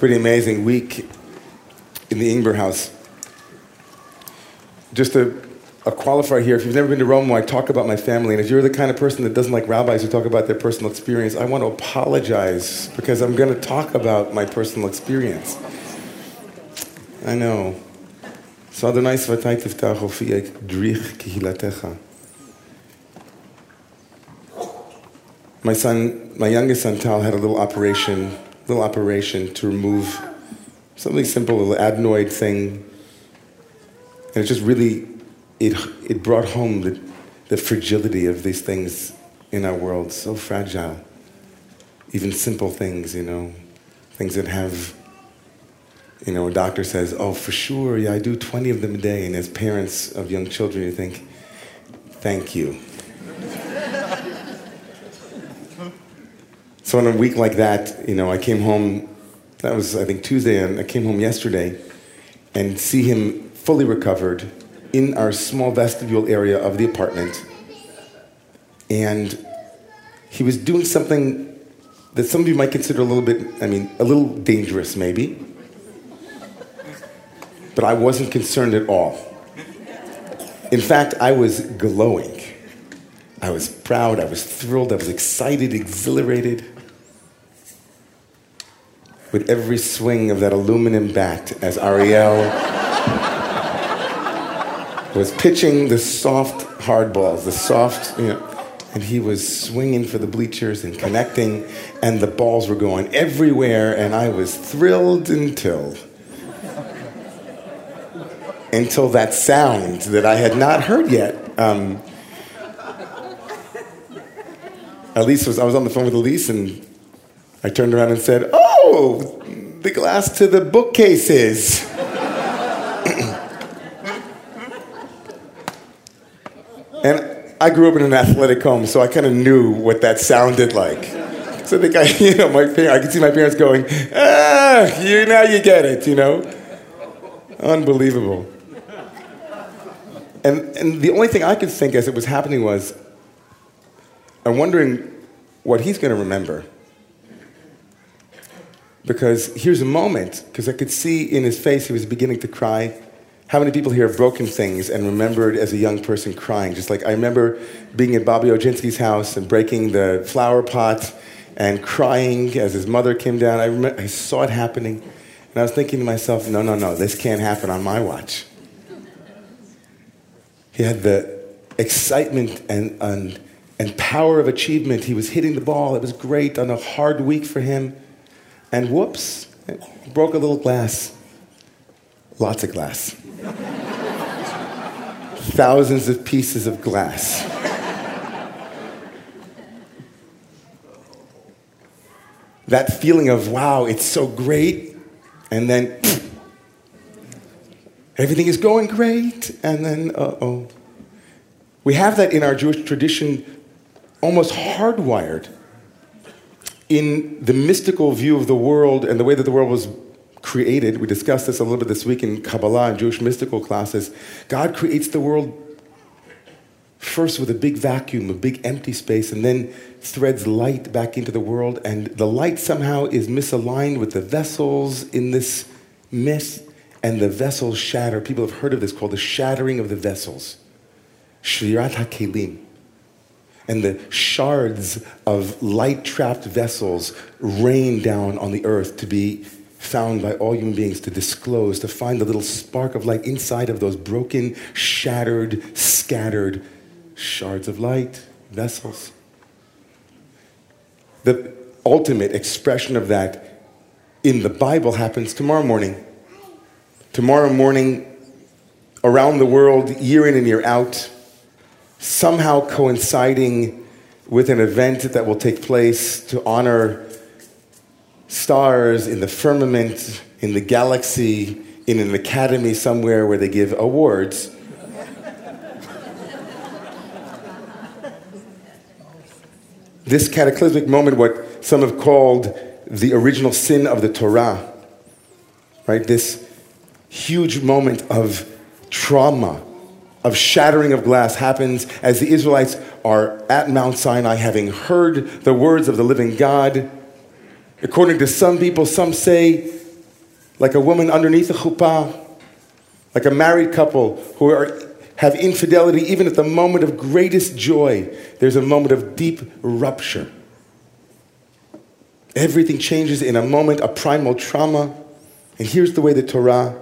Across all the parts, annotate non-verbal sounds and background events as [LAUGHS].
pretty amazing week in the Ingber house. Just a, a qualifier here if you've never been to Rome, I talk about my family, and if you're the kind of person that doesn't like rabbis who talk about their personal experience, I want to apologize because I'm going to talk about my personal experience. I know. My son, my youngest son Tal, had a little operation, little operation to remove something simple, a little adenoid thing, and it just really, it it brought home the, the fragility of these things in our world. So fragile. Even simple things, you know, things that have, you know, a doctor says, "Oh, for sure, yeah, I do 20 of them a day," and as parents of young children, you think, "Thank you." So on a week like that, you know, I came home, that was, I think, Tuesday, and I came home yesterday and see him fully recovered in our small vestibule area of the apartment. And he was doing something that some of you might consider a little bit, I mean, a little dangerous maybe. But I wasn't concerned at all. In fact, I was glowing. I was proud, I was thrilled, I was excited, exhilarated with every swing of that aluminum bat as Ariel was pitching the soft hard balls, the soft, you know, and he was swinging for the bleachers and connecting, and the balls were going everywhere, and I was thrilled until. Until that sound that I had not heard yet. Um, Elise was, I was on the phone with Elise, and I turned around and said, Oh, the glass to the bookcases. [CLEARS THROAT] and I grew up in an athletic home, so I kind of knew what that sounded like. So think I, [LAUGHS] you know, my I could see my parents going, ah, you now you get it, you know. Unbelievable. And, and the only thing I could think as it was happening was, I'm wondering what he's going to remember. Because here's a moment, because I could see in his face he was beginning to cry. How many people here have broken things and remembered as a young person crying? Just like I remember being at Bobby Ojinsky's house and breaking the flower pot and crying as his mother came down. I, remember, I saw it happening. And I was thinking to myself, no, no, no, this can't happen on my watch. He had the excitement and, and, and power of achievement. He was hitting the ball. It was great on a hard week for him. And whoops, broke a little glass. Lots of glass. Thousands of pieces of glass. that feeling of, wow, it's so great, and then everything is going great, and then, uh oh. We have that in our Jewish tradition almost hardwired in the mystical view of the world and the way that the world was created. We discussed this a little bit this week in Kabbalah and Jewish mystical classes. God creates the world first with a big vacuum, a big empty space, and then threads light back into the world. And the light somehow is misaligned with the vessels in this mist, and the vessels shatter. People have heard of this called the shattering of the vessels. Shevirat HaKelim. And the shards of light trapped vessels rain down on the earth to be found by all human beings to disclose, to find the little spark of light inside of those broken, shattered, scattered shards of light, vessels. The ultimate expression of that in the Bible happens tomorrow morning. Tomorrow morning, around the world, year in and year out, somehow coinciding with an event that will take place to honor stars in the firmament, in the galaxy, in an academy somewhere where they give awards. this cataclysmic moment, what some have called the original sin of the Torah, right? This huge moment of trauma, of shattering of glass happens as the Israelites are at Mount Sinai having heard the words of the living God. According to some people, some say like a woman underneath a chuppah, like a married couple who are, have infidelity even at the moment of greatest joy. There's a moment of deep rupture. Everything changes in a moment, a primal trauma. And here's the way the Torah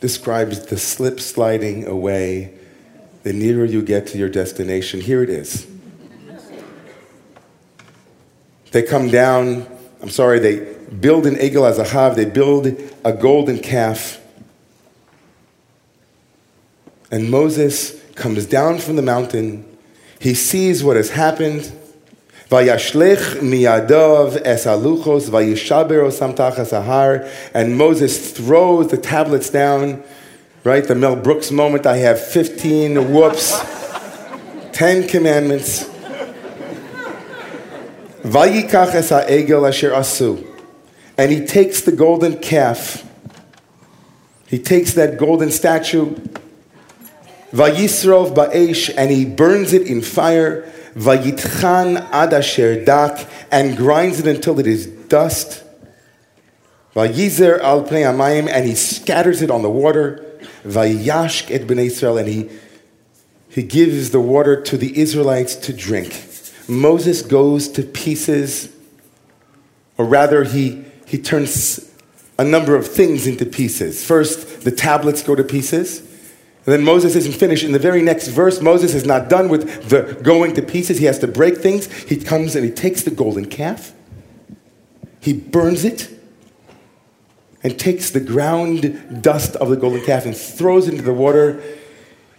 describes the slip sliding away the nearer you get to your destination. Here it is. They come down, I'm sorry, they build an Egel HaZahav, they build a golden calf. And Moses comes down from the mountain. He sees what has happened. Vayashlech miyadov es vayishaber osam tachas ahar. And Moses throws the tablets down. Right, the Mel Brooks moment. I have 15 whoops, 10 commandments. Vayikach es ha'egel asher asu. And he takes the golden calf. He takes that golden statue. Vayisrov ba'esh. And he burns it in fire. Vayitchan ad dak. And grinds it until it is dust. Vayizer al. And he scatters it on the water. Vayashk et bnei Israel. And he, he gives the water to the Israelites to drink. Moses goes to pieces, or rather, he, he turns a number of things into pieces. First, the tablets go to pieces. And then Moses isn't finished. In the very next verse, Moses is not done with the going to pieces. He has to break things. He comes and he takes the golden calf, he burns it, and takes the ground dust of the golden calf and throws it into the water.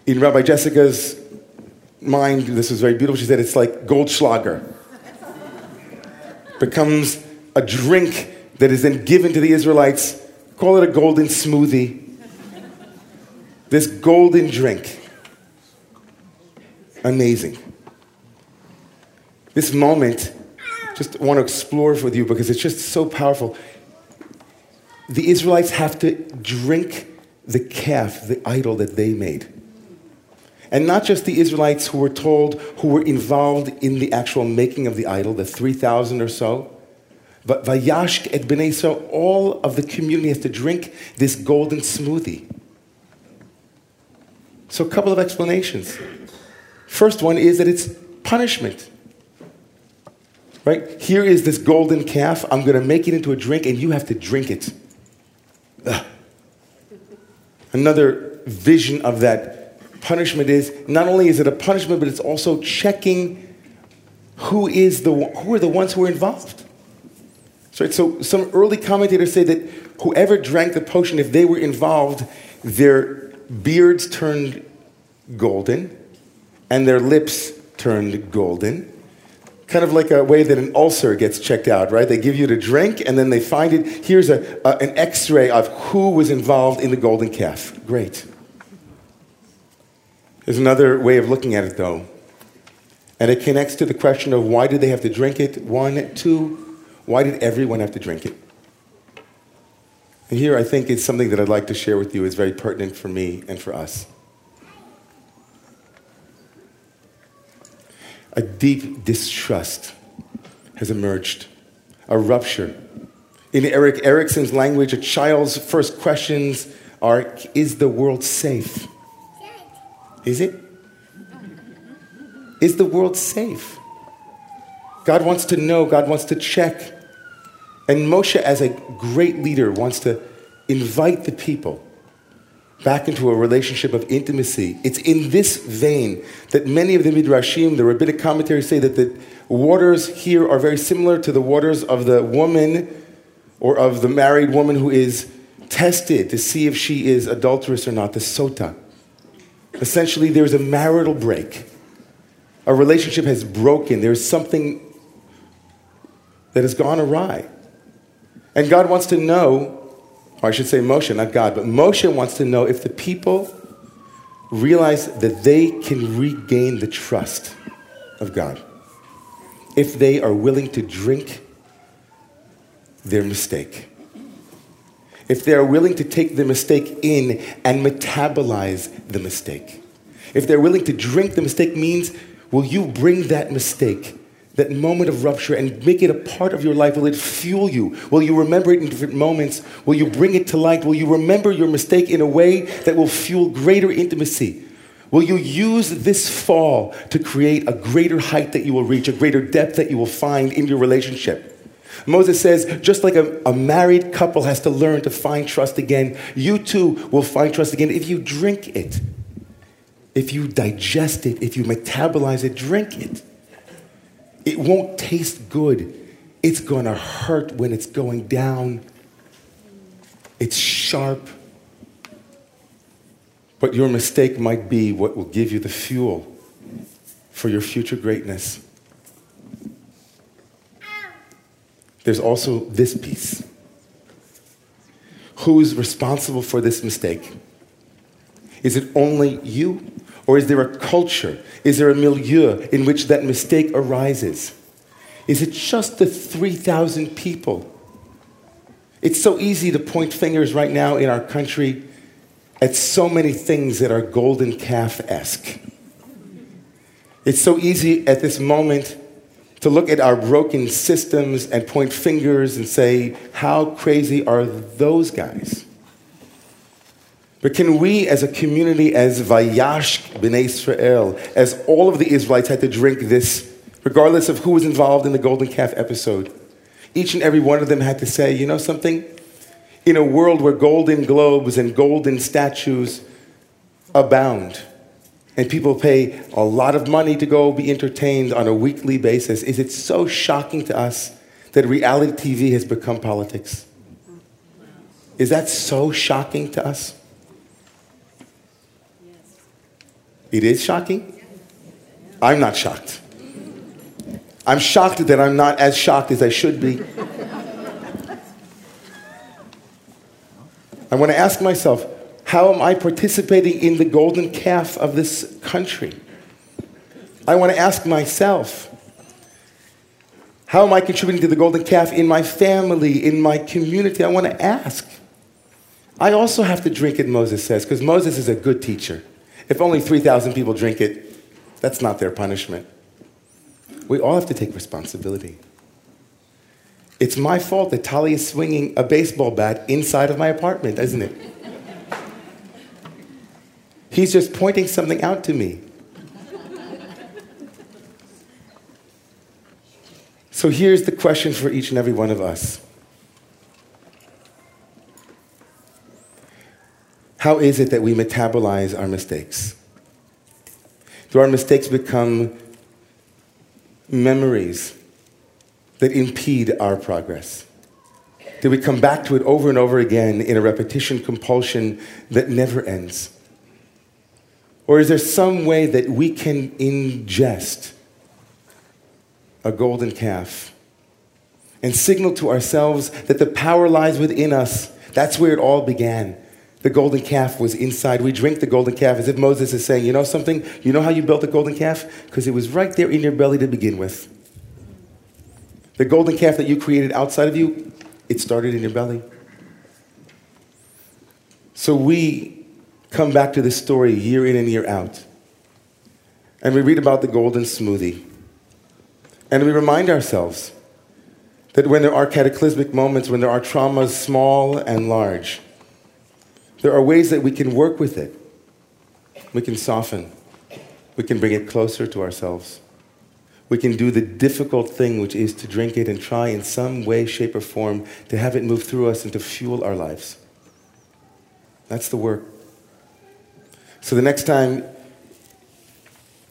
In Rabbi Jessica's mind, this was very beautiful. She said it's like Goldschlager. Becomes a drink that is then given to the Israelites. Call it a golden smoothie. This golden drink. Amazing. This moment, just want to explore with you because it's just so powerful. The Israelites have to drink the calf, the idol that they made. And not just the Israelites who were told, who were involved in the actual making of the idol, the 3,000 or so, but Vayashk et Bnei Israel, all of the community has to drink this golden smoothie. So, a couple of explanations. First one is that it's punishment. Right? Here is this golden calf. I'm going to make it into a drink, and you have to drink it. Another vision of that punishment is not only is it a punishment, but it's also checking who is the who are the ones who are involved. So, so some early commentators say that whoever drank the potion, if they were involved, their beards turned golden, and their lips turned golden. Kind of like a way that an ulcer gets checked out, right? They give you to drink, and then they find it. Here's a, a an X-ray of who was involved in the golden calf. Great. There's another way of looking at it, though. And it connects to the question of why did they have to drink it? One, two, why did everyone have to drink it? And here I think it's something that I'd like to share with you is very pertinent for me and for us. A deep distrust has emerged, a rupture. In Erik Erikson's language, a child's first questions are Is the world safe? Is it? Is the world safe? God wants to know, God wants to check. And Moshe, as a great leader, wants to invite the people back into a relationship of intimacy. It's in this vein that many of the Midrashim, the rabbinic commentaries, say that the waters here are very similar to the waters of the woman or of the married woman who is tested to see if she is adulterous or not, the sota. Essentially, there's a marital break. A relationship has broken. There's something that has gone awry. And God wants to know, or I should say Moshe, not God, but Moshe wants to know if the people realize that they can regain the trust of God. If they are willing to drink their mistake if they are willing to take the mistake in and metabolize the mistake. If they're willing to drink the mistake means, will you bring that mistake, that moment of rupture and make it a part of your life? Will it fuel you? Will you remember it in different moments? Will you bring it to light? Will you remember your mistake in a way that will fuel greater intimacy? Will you use this fall to create a greater height that you will reach, a greater depth that you will find in your relationship? Moses says, just like a, a, married couple has to learn to find trust again, you too will find trust again if you drink it. If you digest it, if you metabolize it, drink it. It won't taste good. It's going to hurt when it's going down. It's sharp. But your mistake might be what will give you the fuel for your future greatness. There's also this piece. Who's responsible for this mistake? Is it only you? Or is there a culture? Is there a milieu in which that mistake arises? Is it just the 3,000 people? It's so easy to point fingers right now in our country at so many things that are golden calf esque. It's so easy at this moment to look at our broken systems and point fingers and say, how crazy are those guys? But can we, as a community, as Vayash B'nai Israel, as all of the Israelites had to drink this, regardless of who was involved in the golden calf episode, each and every one of them had to say, you know something? In a world where golden globes and golden statues abound, and people pay a lot of money to go be entertained on a weekly basis, is it so shocking to us that reality TV has become politics? Is that so shocking to us? It is shocking. I'm not shocked. I'm shocked that I'm not as shocked as I should be. I want to ask myself, how am I participating in the golden calf of this country? I want to ask myself, how am I contributing to the golden calf in my family, in my community? I want to ask. I also have to drink it, Moses says, because Moses is a good teacher. If only 3,000 people drink it, that's not their punishment. We all have to take responsibility. It's my fault that Tali is swinging a baseball bat inside of my apartment, isn't it? He's just pointing something out to me. So here's the question for each and every one of us How is it that we metabolize our mistakes? Do our mistakes become memories that impede our progress? Do we come back to it over and over again in a repetition compulsion that never ends? Or is there some way that we can ingest a golden calf and signal to ourselves that the power lies within us? That's where it all began. The golden calf was inside. We drink the golden calf as if Moses is saying, You know something? You know how you built the golden calf? Because it was right there in your belly to begin with. The golden calf that you created outside of you, it started in your belly. So we come back to this story year in and year out. And we read about the golden smoothie. And we remind ourselves that when there are cataclysmic moments, when there are traumas small and large, there are ways that we can work with it. We can soften. We can bring it closer to ourselves. We can do the difficult thing, which is to drink it and try in some way, shape, or form to have it move through us and to fuel our lives. That's the work. So the next time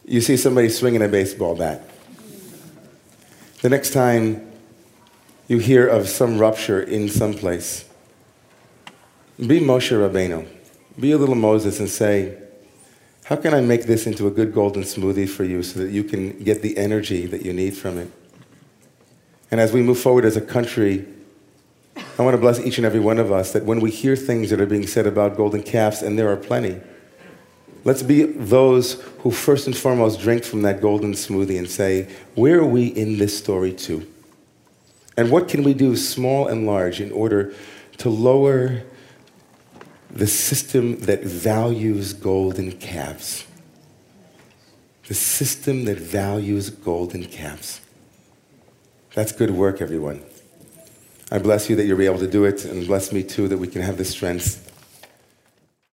you see somebody swinging a baseball bat, the next time you hear of some rupture in some place, be Moshe Rabbeinu. Be a little Moses and say, how can I make this into a good golden smoothie for you so that you can get the energy that you need from it? And as we move forward as a country, I want to bless each and every one of us that when we hear things that are being said about golden calves, and there are plenty, let's be those who first and foremost drink from that golden smoothie and say, where are we in this story too? And what can we do, small and large, in order to lower the system that values golden calves. The system that values golden calves. That's good work, everyone. I bless you that you're able to do it, and bless me too that we can have the strength